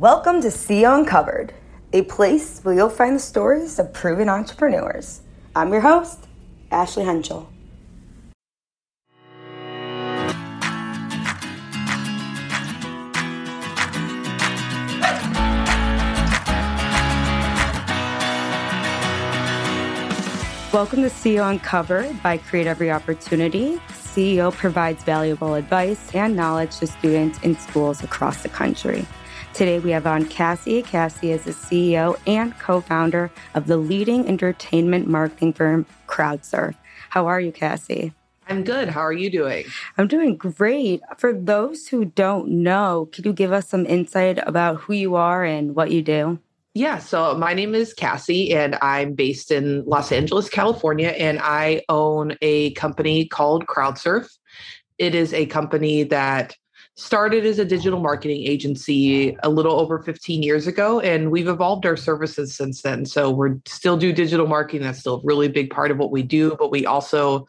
Welcome to CEO Uncovered, a place where you'll find the stories of proven entrepreneurs. I'm your host, Ashley Henschel. Welcome to CEO Uncovered by Create Every Opportunity. CEO provides valuable advice and knowledge to students in schools across the country. Today we have on Cassie. Cassie is the CEO and co founder of the leading entertainment marketing firm CrowdSurf. How are you, Cassie? I'm good. How are you doing? I'm doing great. For those who don't know, could you give us some insight about who you are and what you do? Yeah, so my name is Cassie and I'm based in Los Angeles, California, and I own a company called CrowdSurf. It is a company that started as a digital marketing agency a little over 15 years ago and we've evolved our services since then. So we're still do digital marketing. That's still a really big part of what we do but we also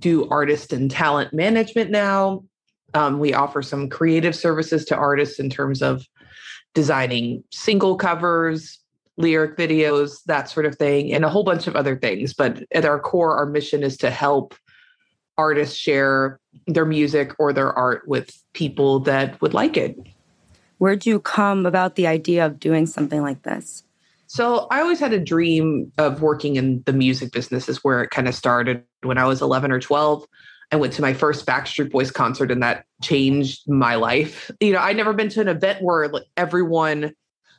do artist and talent management now. Um, we offer some creative services to artists in terms of designing single covers lyric videos that sort of thing and a whole bunch of other things. But at our core our mission is to help artists share their music or their art with people that would like it. Where'd you come about the idea of doing something like this? So I always had a dream of working in the music business is where it kind of started when I was 11 or 12. I went to my first Backstreet Boys concert and that changed my life. You know, I'd never been to an event where like everyone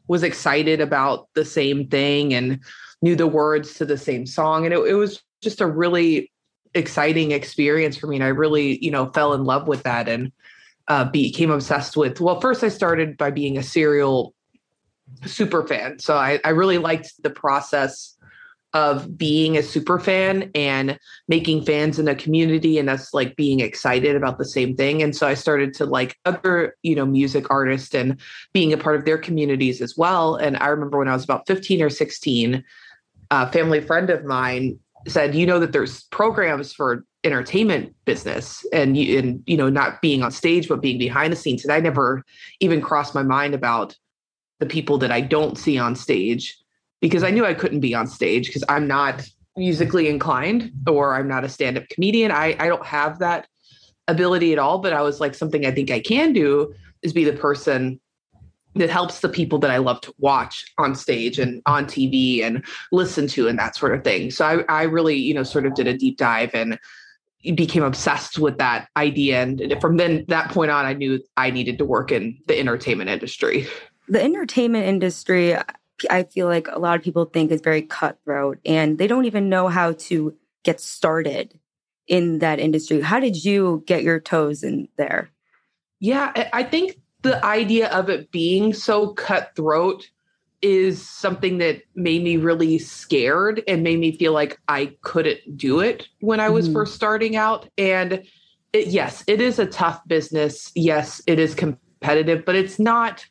was excited about the same thing and knew the words to the same song. And it, it was just a really exciting experience for me. And I really, you know, fell in love with that and uh, became obsessed with. Well, first I started by being a serial super fan. So I, I really liked the process of being a super fan and making fans in a community and us like being excited about the same thing. And so I started to like other, you know, music artists and being a part of their communities as well. And I remember when I was about 15 or 16, a family friend of mine said, you know, that there's programs for entertainment business and you, and you know not being on stage but being behind the scenes. And i never even crossed my mind about the people that i don't see on stage because i knew i couldn't be on stage because i'm not musically inclined or i'm not a stand-up comedian. I i don't have that ability at all but i was like something i think i can do is be the person that helps the people that I love to watch on stage and on TV and listen to and that sort of thing. So I, I really, you know, sort of did a deep dive and became obsessed with that idea. And from then that point on, I knew I needed to work in the entertainment industry. The entertainment industry, I feel like a lot of people think is very cutthroat and they don't even know how to get started in that industry. How did you get your toes in there? Yeah, I think the idea of it being so cutthroat is something that made me really scared and made me feel like I couldn't do it when I was mm. first starting out. And it, yes, it is a tough business. Yes, it is competitive, but it's not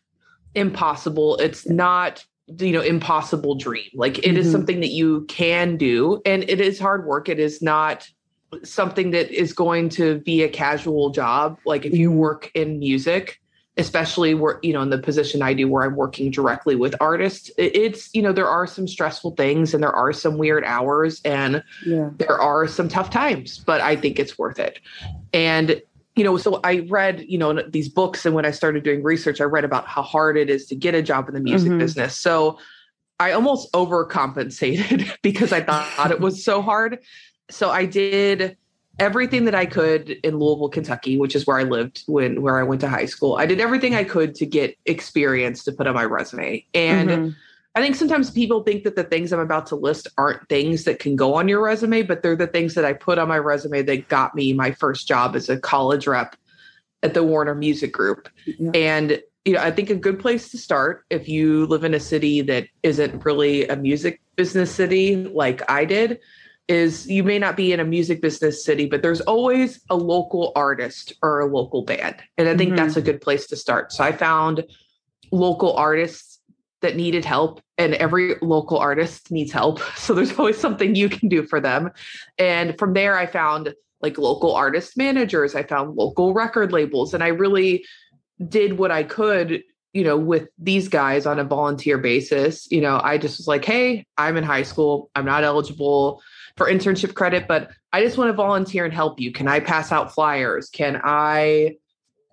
impossible. It's not you know impossible dream like it mm-hmm. is something that you can do and it is hard work it is not something that is going to be a casual job like if you mm-hmm. work in music especially where you know in the position i do where i'm working directly with artists it's you know there are some stressful things and there are some weird hours and yeah. there are some tough times but i think it's worth it and you know so i read you know these books and when i started doing research i read about how hard it is to get a job in the music mm-hmm. business so i almost overcompensated because i thought it was so hard so i did everything that I could in Louisville, Kentucky, which is where I lived when where I went to high school. I did everything I could to get experience to put on my resume. And mm-hmm. I think sometimes people think that the things I'm about to list aren't things that can go on your resume, but they're the things that I put on my resume that got me my first job as a college rep at the Warner Music Group. Yeah. And you know, I think a good place to start if you live in a city that isn't really a music business city like I did is you may not be in a music business city, but there's always a local artist or a local band. And I think mm-hmm. that's a good place to start. So I found local artists that needed help, and every local artist needs help. So there's always something you can do for them. And from there, I found like local artist managers, I found local record labels, and I really did what I could you know, with these guys on a volunteer basis, you know, I just was like, hey, I'm in high school. I'm not eligible for internship credit, but I just want to volunteer and help you. Can I pass out flyers? Can I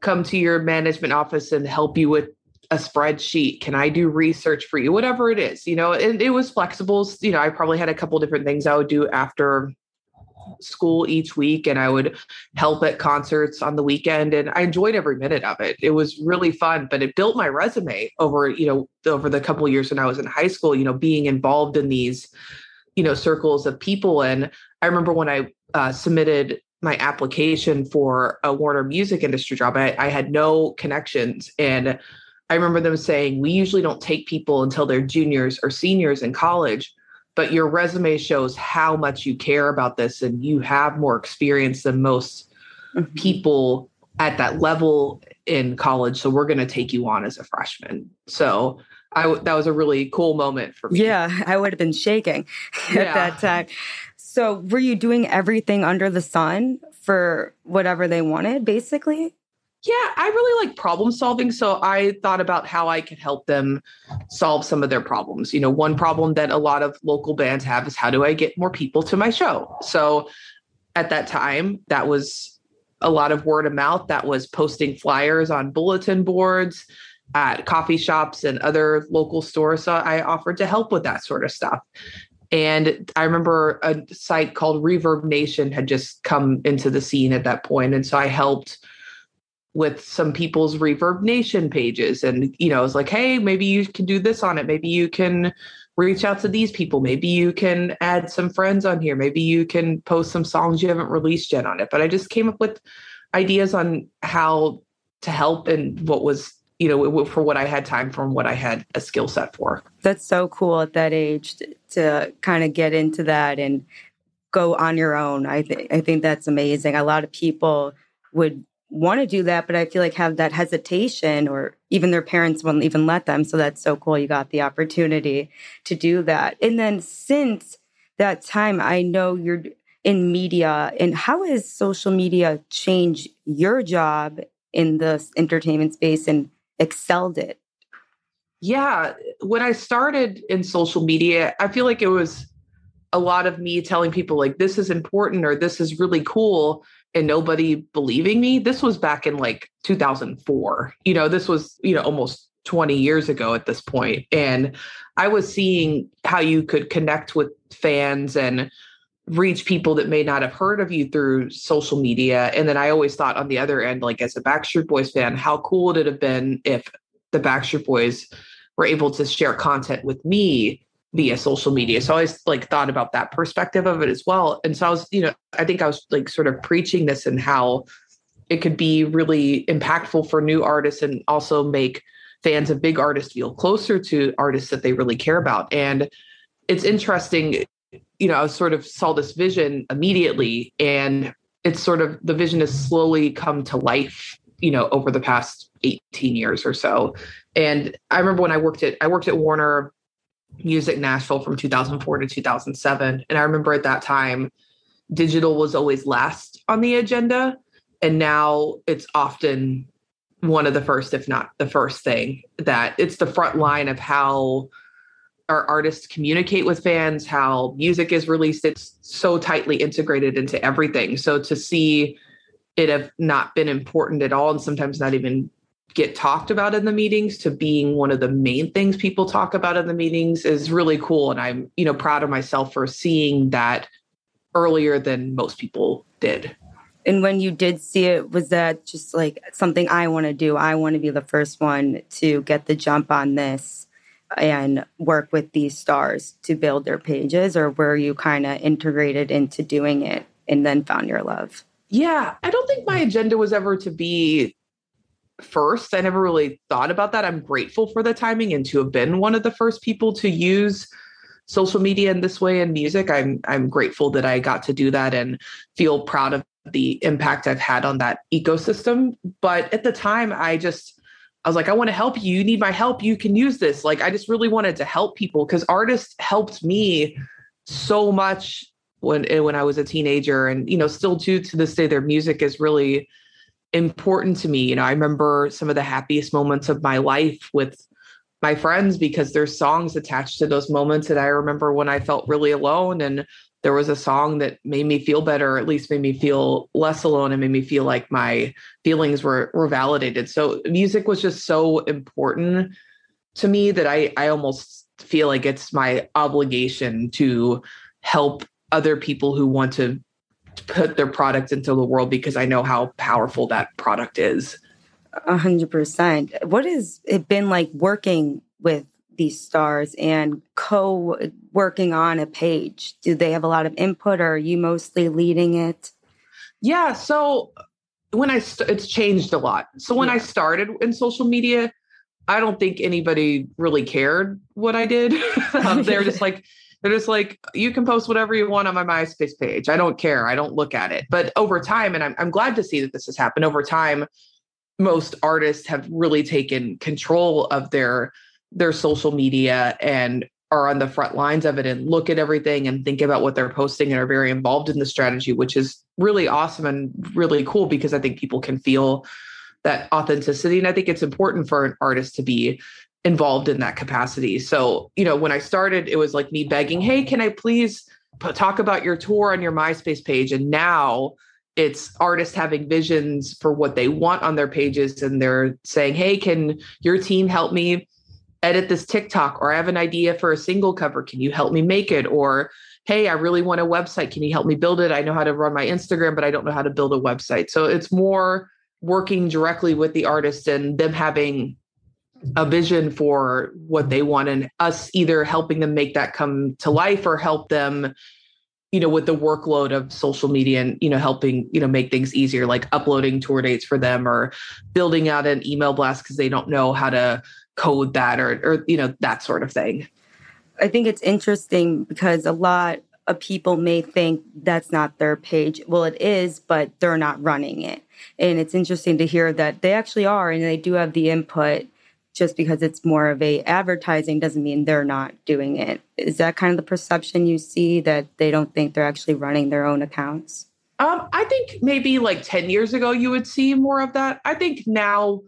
come to your management office and help you with a spreadsheet? Can I do research for you? Whatever it is, you know, and it was flexible. You know, I probably had a couple different things I would do after school each week and I would help at concerts on the weekend and I enjoyed every minute of it. It was really fun, but it built my resume over, you know, over the couple years when I was in high school, you know, being involved in these, you know, circles of people. And I remember when I uh, submitted my application for a Warner Music Industry job, I, I had no connections. And I remember them saying, we usually don't take people until they're juniors or seniors in college but your resume shows how much you care about this and you have more experience than most mm-hmm. people at that level in college. So we're going to take you on as a freshman. So I w- that was a really cool moment for me yeah i would have been shaking at yeah. that time so were you doing everything under the sun for whatever they wanted basically yeah, I really like problem solving. So I thought about how I could help them solve some of their problems. You know, one problem that a lot of local bands have is how do I get more people to my show? So at that time, that was a lot of word of mouth. That was posting flyers on bulletin boards at coffee shops and other local stores. So I offered to help with that sort of stuff. And I remember a site called Reverb Nation had just come into the scene at that point, And so I helped with some people's reverb nation pages and you know i was like hey maybe you can do this on it maybe you can reach out to these people maybe you can add some friends on here maybe you can post some songs you haven't released yet on it but i just came up with ideas on how to help and what was you know for what i had time for and what i had a skill set for that's so cool at that age to, to kind of get into that and go on your own i think i think that's amazing a lot of people would want to do that, but I feel like have that hesitation or even their parents won't even let them. So that's so cool. You got the opportunity to do that. And then since that time, I know you're in media and how has social media changed your job in the entertainment space and excelled it? Yeah, when I started in social media, I feel like it was a lot of me telling people like this is important or this is really cool and nobody believing me. This was back in like 2004. You know, this was, you know, almost 20 years ago at this point. And I was seeing how you could connect with fans and reach people that may not have heard of you through social media. And then I always thought on the other end, like as a Backstreet Boys fan, how cool would it have been if the Backstreet Boys were able to share content with me via social media. So I always like thought about that perspective of it as well. And so I was, you know, I think I was like sort of preaching this and how it could be really impactful for new artists and also make fans of big artists feel closer to artists that they really care about. And it's interesting, you know, I sort of saw this vision immediately and it's sort of the vision has slowly come to life, you know, over the past 18 years or so. And I remember when I worked at I worked at Warner Music Nashville from 2004 to 2007. And I remember at that time, digital was always last on the agenda. And now it's often one of the first, if not the first thing, that it's the front line of how our artists communicate with fans, how music is released. It's so tightly integrated into everything. So to see it have not been important at all, and sometimes not even get talked about in the meetings to being one of the main things people talk about in the meetings is really cool and i'm you know proud of myself for seeing that earlier than most people did and when you did see it was that just like something i want to do i want to be the first one to get the jump on this and work with these stars to build their pages or were you kind of integrated into doing it and then found your love yeah i don't think my agenda was ever to be first. I never really thought about that. I'm grateful for the timing and to have been one of the first people to use social media in this way in music. I'm I'm grateful that I got to do that and feel proud of the impact I've had on that ecosystem. But at the time, I just I was like, I want to help you. You need my help. You can use this. Like, I just really wanted to help people because artists helped me so much when eh, when I was a teenager, and you know, still to to this day, their music is really important to me. You know, I remember some of the happiest moments of my life with my friends because there's songs attached to those moments that I remember when I felt really alone and there was a song that made me feel better, at least made me feel less alone and made me feel like my feelings were were validated. So music was just so important to me that I I almost feel like it's my obligation to help other people who want to put their product into the world because I know how powerful that product is. A hundred percent. What has it been like working with these stars and co working on a page? Do they have a lot of input or are you mostly leading it? Yeah. So when I, st- it's changed a lot. So when yeah. I started in social media, I don't think anybody really cared what I did. um, they're just like, they're just like, you can post whatever you want on my MySpace page. I don't care. I don't look at it. But over time, and I'm, I'm glad to see that this has happened over time, most artists have really taken control of their their social media and are on the front lines of it and look at everything and think about what they're posting and are very involved in the strategy which is really awesome and really cool because i think people can feel that authenticity. And i think it's important for an artist to be involved in that capacity. So you know when i started it was like me begging hey can i please talk about your tour on your myspace page? And now it's artists having visions for what they want on their pages and they're saying hey can your team help me edit this tiktok or i have an idea for a single cover can you help me make it? Or hey i really want a website can you help me build it? I know how to run my instagram but i don't know how to build a website. So it's more working directly with the artist and them having a vision for what they want and us either helping them make that come to life or help them you know with the workload of social media and you know helping you know make things easier like uploading tour dates for them or building out an email blast because they don't know how to code that or or you know that sort of thing i think it's interesting because a lot of people may think that's not their page well it is but they're not running it and it's interesting to hear that they actually are and they do have the input just because it's more of a advertising doesn't mean they're not doing it. Is that kind of the perception you see that they don't think they're actually running their own accounts? Um, I think maybe like 10 years ago you would see more of that. I think now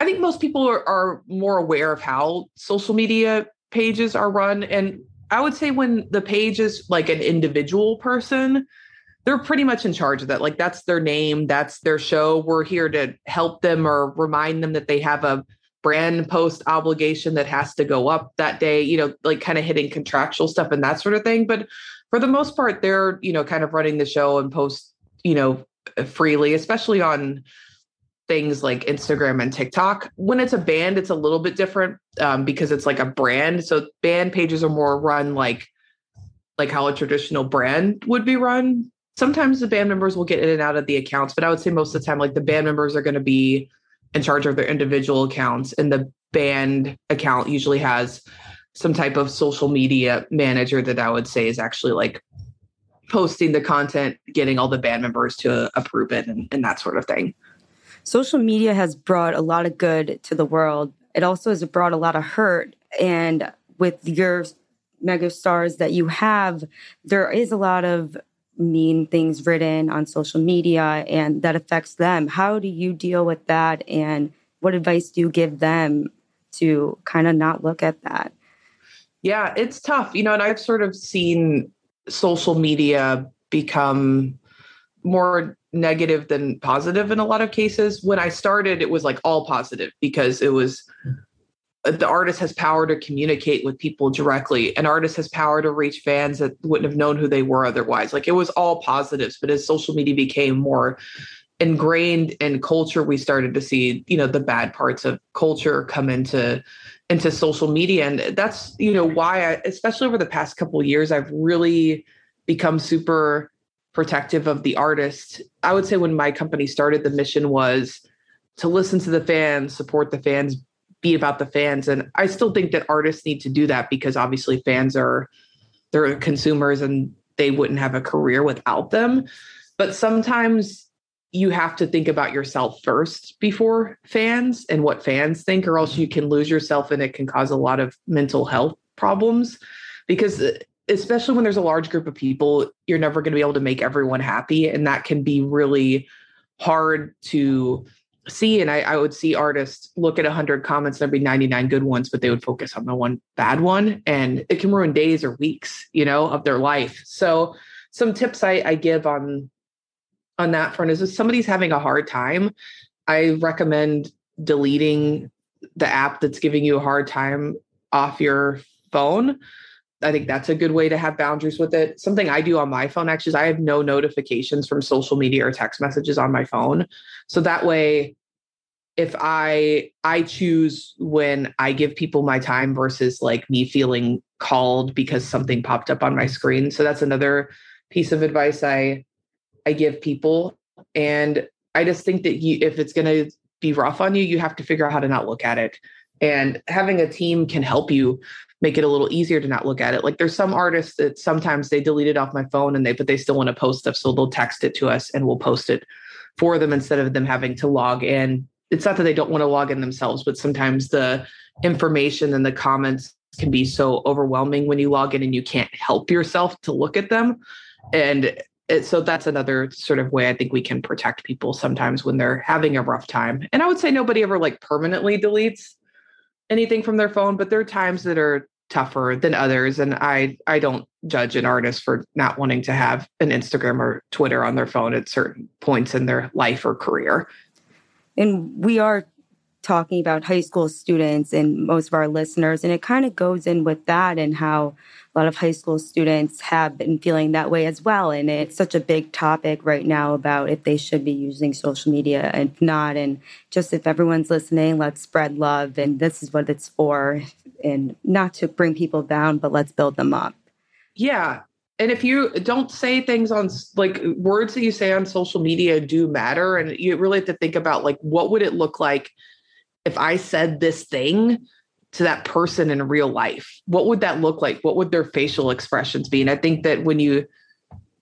I think most people are, are more aware of how social media pages are run. And I would say when the page is like an individual person, they're pretty much in charge of that. Like that's their name, that's their show. We're here to help them or remind them that they have a brand post obligation that has to go up that day, you know, like kind of hitting contractual stuff and that sort of thing. But for the most part, they're, you know, kind of running the show and post, you know, freely, especially on things like Instagram and TikTok. When it's a band, it's a little bit different um, because it's like a brand. So band pages are more run like like how a traditional brand would be run. Sometimes the band members will get in and out of the accounts, but I would say most of the time, like the band members are going to be in charge of their individual accounts and the band account usually has some type of social media manager that I would say is actually like posting the content, getting all the band members to approve it and, and that sort of thing. Social media has brought a lot of good to the world. It also has brought a lot of hurt. And with your megastars that you have, there is a lot of mean things written on social media and that affects them. How do you deal with that? And what advice do you give them to kind of not look at that? Yeah, it's tough. You know, and I've sort of seen social media become more negative than positive in a lot of cases. When I started, it was like all positive because it was uh, the artist has power to communicate with people directly. An artist has power to reach fans that wouldn't have known who they were otherwise. Like it was all positives, but as social media became more ingrained in culture, we started to see, you know, the bad parts of culture come into into social media. And that's, you know, why I, especially over the past couple years, I've really become super protective of the artist. I would say when my company started, the mission was to listen to the fans, support the fans, be about the fans. And I still think that artists need to do that because obviously fans are they're consumers and they wouldn't have a career without them. But sometimes you have to think about yourself first before fans and what fans think, or else you can lose yourself and it can cause a lot of mental health problems. Because especially when there's a large group of people, you're never going to be able to make everyone happy. And that can be really hard to see and I, I would see artists look at 100 comments there'd be 99 good ones but they would focus on the one bad one and it can ruin days or weeks you know of their life so some tips i, I give on on that front is if somebody's having a hard time i recommend deleting the app that's giving you a hard time off your phone I think that's a good way to have boundaries with it. Something I do on my phone actually is I have no notifications from social media or text messages on my phone. So that way if I I choose when I give people my time versus like me feeling called because something popped up on my screen. So that's another piece of advice I I give people and I just think that you if it's going to be rough on you, you have to figure out how to not look at it. And having a team can help you make it a little easier to not look at it. Like there's some artists that sometimes they delete it off my phone and they but they still want to post stuff so they'll text it to us and we'll post it for them instead of them having to log in. It's not that they don't want to log in themselves, but sometimes the information and the comments can be so overwhelming when you log in and you can't help yourself to look at them. And it, so that's another sort of way I think we can protect people sometimes when they're having a rough time. And I would say nobody ever like permanently deletes anything from their phone, but there are times that are tougher than others. And I I don't judge an artist for not wanting to have an Instagram or Twitter on their phone at certain points in their life or career. And we are talking about high school students and most of our listeners, and it kind of goes in with that and how a lot of high school students have been feeling that way as well. And it's such a big topic right now about if they should be using social media and not. And just if everyone's listening, let's spread love. And this is what it's for. And not to bring people down, but let's build them up. Yeah. And if you don't say things on like words that you say on social media do matter. And you really have to think about like, what would it look like if I said this thing? to that person in real life what would that look like what would their facial expressions be and i think that when you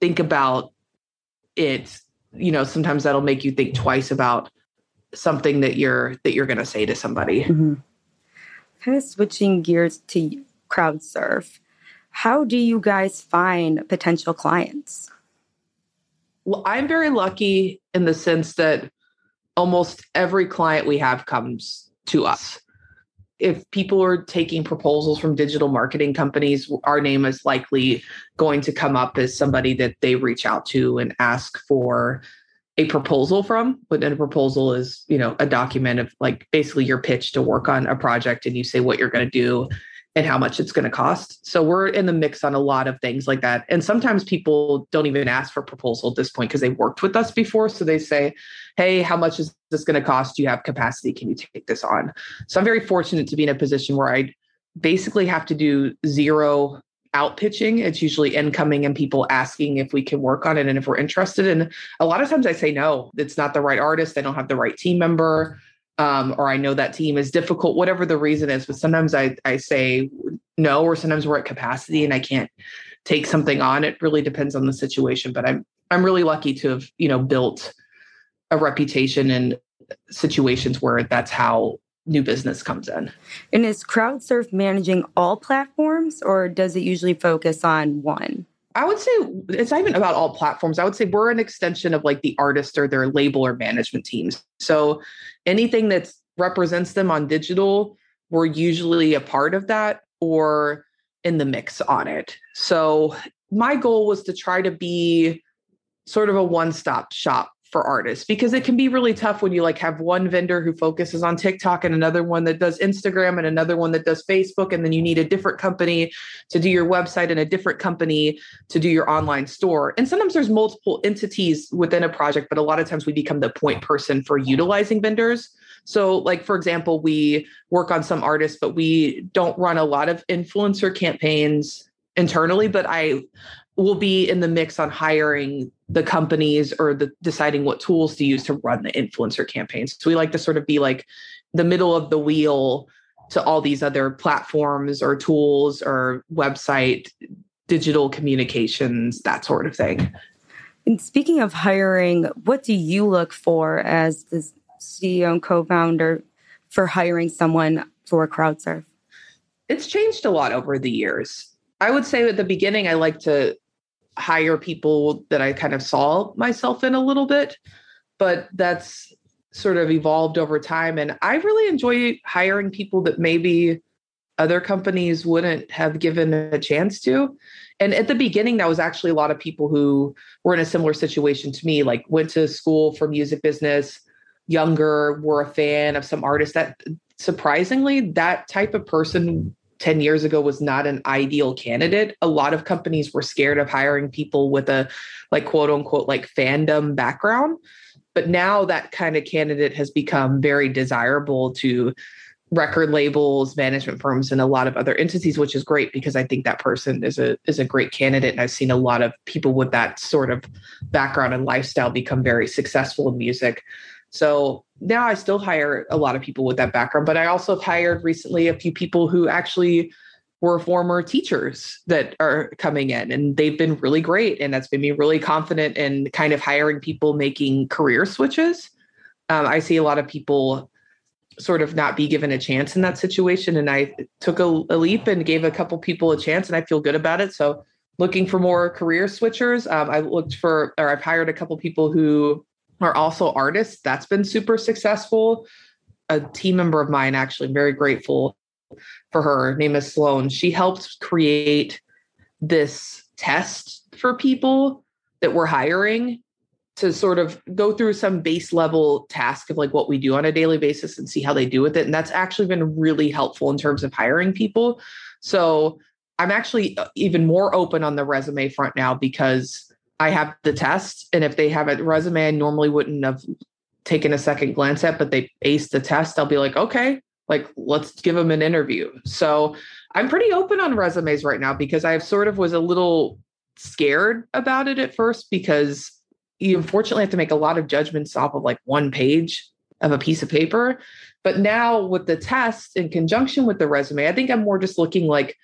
think about it you know sometimes that'll make you think twice about something that you're that you're going to say to somebody mm-hmm. kind of switching gears to crowdsurf how do you guys find potential clients well i'm very lucky in the sense that almost every client we have comes to us if people are taking proposals from digital marketing companies, our name is likely going to come up as somebody that they reach out to and ask for a proposal from. But then a proposal is, you know, a document of like basically your pitch to work on a project and you say what you're going to do and how much it's going to cost. So we're in the mix on a lot of things like that. And sometimes people don't even ask for proposal at this point because they worked with us before. So they say, hey, how much is this going to cost? Do you have capacity? Can you take this on? So I'm very fortunate to be in a position where I basically have to do zero out pitching. It's usually incoming and people asking if we can work on it and if we're interested. And a lot of times I say no, it's not the right artist. I don't have the right team member um, or I know that team is difficult, whatever the reason is. But sometimes I, I say no, or sometimes we're at capacity and I can't take something on. It really depends on the situation. But I'm I'm really lucky to have you know built a reputation in situations where that's how new business comes in. And is CrowdSurf managing all platforms, or does it usually focus on one? I would say it's not even about all platforms. I would say we're an extension of like the artist or their label or management teams. So anything that represents them on digital, we're usually a part of that or in the mix on it. So my goal was to try to be sort of a one-stop shop for artists because it can be really tough when you like have one vendor who focuses on TikTok and another one that does Instagram and another one that does Facebook and then you need a different company to do your website and a different company to do your online store. And sometimes there's multiple entities within a project but a lot of times we become the point person for utilizing vendors. So like for example, we work on some artists but we don't run a lot of influencer campaigns internally but I will be in the mix on hiring the companies or the deciding what tools to use to run the influencer campaigns. So we like to sort of be like the middle of the wheel to all these other platforms or tools or website digital communications that sort of thing. And speaking of hiring, what do you look for as the CEO and co-founder for hiring someone for CrowdSurf? It's changed a lot over the years. I would say at the beginning, I like to hire people that I kind of saw myself in a little bit. but that's sort of evolved over time. And I really enjoy hiring people that maybe other companies wouldn't have given a chance to. And at the beginning, that was actually a lot of people who were in a similar situation to me, like went to school for music business, younger, were a fan of some artist that surprisingly, that type of person 10 years ago was not an ideal candidate. A lot of companies were scared of hiring people with a like quote unquote like fandom background. But now that kind of candidate has become very desirable to record labels, management firms, and a lot of other entities, which is great because I think that person is a is a great candidate. And I've seen a lot of people with that sort of background and lifestyle become very successful in music. So now I still hire a lot of people with that background, but I also have hired recently a few people who actually were former teachers that are coming in and they've been really great. And that's made me really confident in kind of hiring people making career switches. Um, I see a lot of people sort of not be given a chance in that situation. And I took a, a, leap and gave a couple people a chance and I feel good about it. So looking for more career switchers. Um, I looked for, or I've hired a couple people who are also artists. That's been super successful. A team member of mine, actually, I'm very grateful for her. her name is Sloan. She helped create this test for people that we're hiring to sort of go through some base level task of like what we do on a daily basis and see how they do with it. And that's actually been really helpful in terms of hiring people. So I'm actually uh, even more open on the resume front now because I have the test. And if they have a resume I normally wouldn't have taken a second glance at, but they aced the test, I'll be like, okay, like let's give them an interview. So I'm pretty open on resumes right now because I sort of was a little scared about it at first because you unfortunately have to make a lot of judgments off of like one page of a piece of paper. But now with the test in conjunction with the resume, I think I'm more just looking like,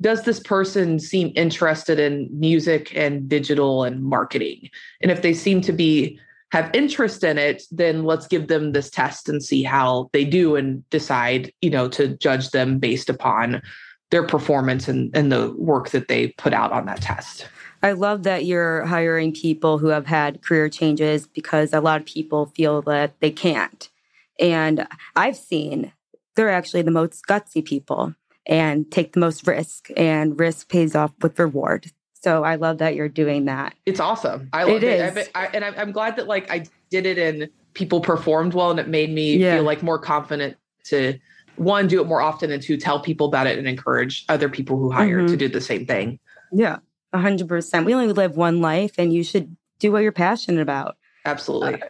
does this person seem interested in music and digital and marketing? And if they seem to be have interest in it, then let's give them this test and see how they do and decide, you know, to judge them based upon their performance and, and the work that they put out on that test. I love that you're hiring people who have had career changes because a lot of people feel that they can't. And I've seen they're actually the most gutsy people and take the most risk, and risk pays off with reward. So I love that you're doing that. It's awesome. I love it. it. I, and I'm glad that like I did it and people performed well, and it made me yeah. feel like more confident to one do it more often, and two tell people about it and encourage other people who hire mm-hmm. to do the same thing. Yeah, hundred percent. We only live one life, and you should do what you're passionate about. Absolutely. Uh,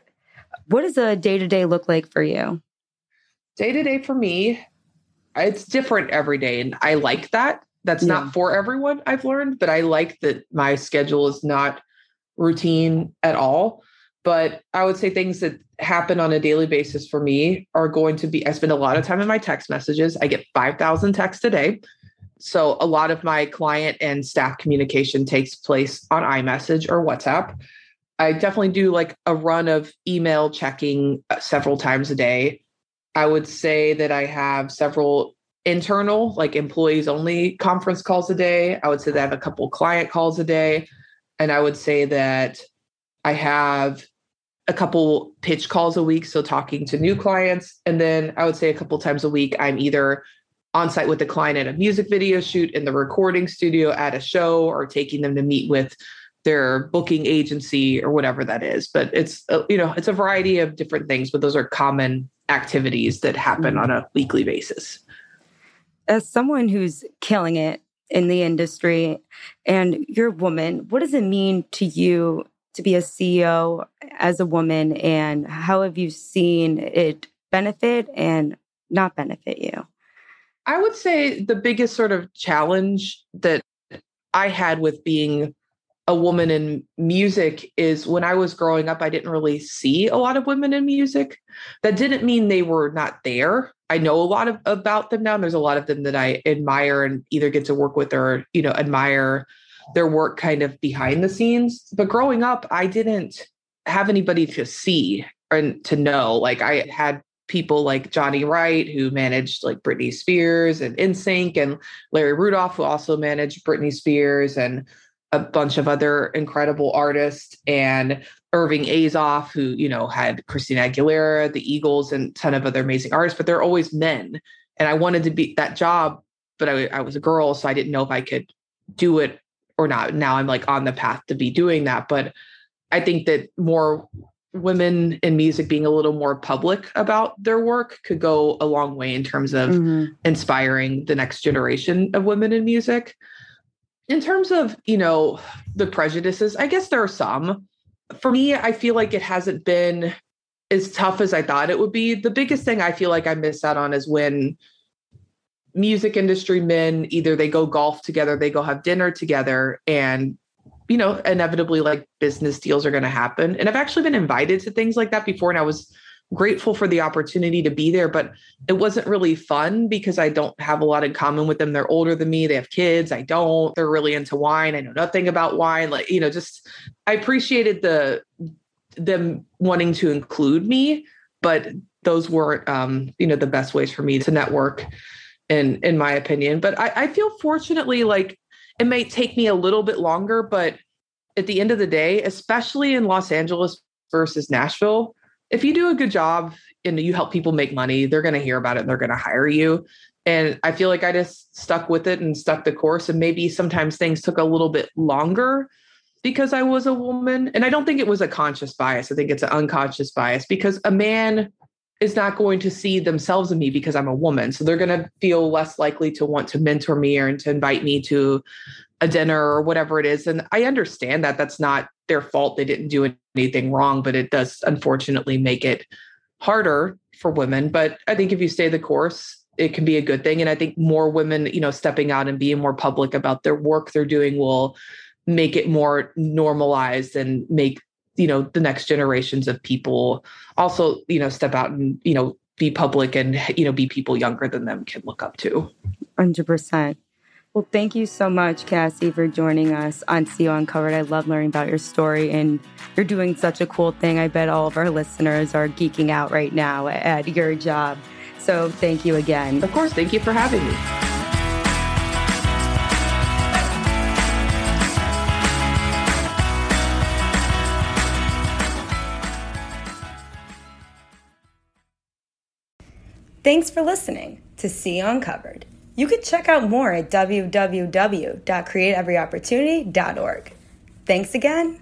what does a day to day look like for you? Day to day for me, it's different every day, and I like that. That's yeah. not for everyone. I've learned, but I like that my schedule is not routine at all. But I would say things that happen on a daily basis for me are going to be I spend a lot of time in my text messages. I get 5,000 texts a day. So a lot of my client and staff communication takes place on iMessage or WhatsApp. I definitely do like a run of email checking uh, several times a day. I would say that I have several internal, like employees only conference calls a day. I would say that I have a couple client calls a day. And I would say that I have a couple pitch calls a week. So talking to new clients. And then I would say a couple times a week, I'm either on site with the client at a music video shoot in the recording studio at a show or taking them to meet with their booking agency or whatever that is but it's uh, you know it's a variety of different things but those are common activities that happen mm-hmm. on a weekly basis as someone who's killing it in the industry and you're a woman what does it mean to you to be a ceo as a woman and how have you seen it benefit and not benefit you I would say the biggest sort of challenge that I had with being a woman in music is when I was growing up, I didn't really see a lot of women in music. That didn't mean they were not there. I know a lot of, about them now. And there's a lot of them that I admire and either get to work with or, you know, admire their work kind of behind the scenes. But growing up, I didn't have anybody to see and to know. Like I had people like Johnny Wright, who managed like Britney Spears and NSYNC, and Larry Rudolph, who also managed Britney Spears, and a bunch of other incredible artists and Irving Azoff, who, you know, had Christina Aguilera, the Eagles, and a ton of other amazing artists, but they're always men. And I wanted to be that job, but I, I was a girl, so I didn't know if I could do it or not. Now I'm like on the path to be doing that. But I think that more women in music being a little more public about their work could go a long way in terms of mm-hmm. inspiring the next generation of women in music. In terms of, you know, the prejudices, I guess there are some. For me, I feel like it hasn't been as tough as I thought it would be. The biggest thing I feel like I miss out on is when music industry men either they go golf together, they go have dinner together, and you know, inevitably like business deals are going to happen. And I've actually been invited to things like that before, and I was grateful for the opportunity to be there, but it wasn't really fun because I don't have a lot in common with them. They're older than me, they have kids, I don't. They're really into wine. I know nothing about wine. Like, you know, just I appreciated the them wanting to include me, but those weren't um, you know, the best ways for me to network in in my opinion. But I, I feel fortunately like it may take me a little bit longer, but at the end of the day, especially in Los Angeles versus Nashville, if you do a good job and you help people make money, they're going to hear about it and they're going to hire you. And I feel like I just stuck with it and stuck the course. And maybe sometimes things took a little bit longer because I was a woman. And I don't think it was a conscious bias. I think it's an unconscious bias because a man is not going to see themselves in me because I'm a woman. So they're going to feel less likely to want to mentor me or to invite me to a dinner or whatever it is. And I understand that that's not their fault. They didn't do anything wrong, but it does unfortunately make it harder for women. But I think if you stay the course, it can be a good thing. And I think more women, you know, stepping out and being more public about their work they're doing will make it more normalized and make you know the next generations of people also you know step out and you know be public and you know be people younger than them can look up to. 100% well thank you so much cassie for joining us on CEO uncovered. I love learning about your story and you're doing such a cool thing. I bet all of our listeners are geeking out right now at your job. So thank you again. Of course thank you for having me Thanks for listening to CEO Uncovered. You can check out more at www.createeveryopportunity.org. Thanks again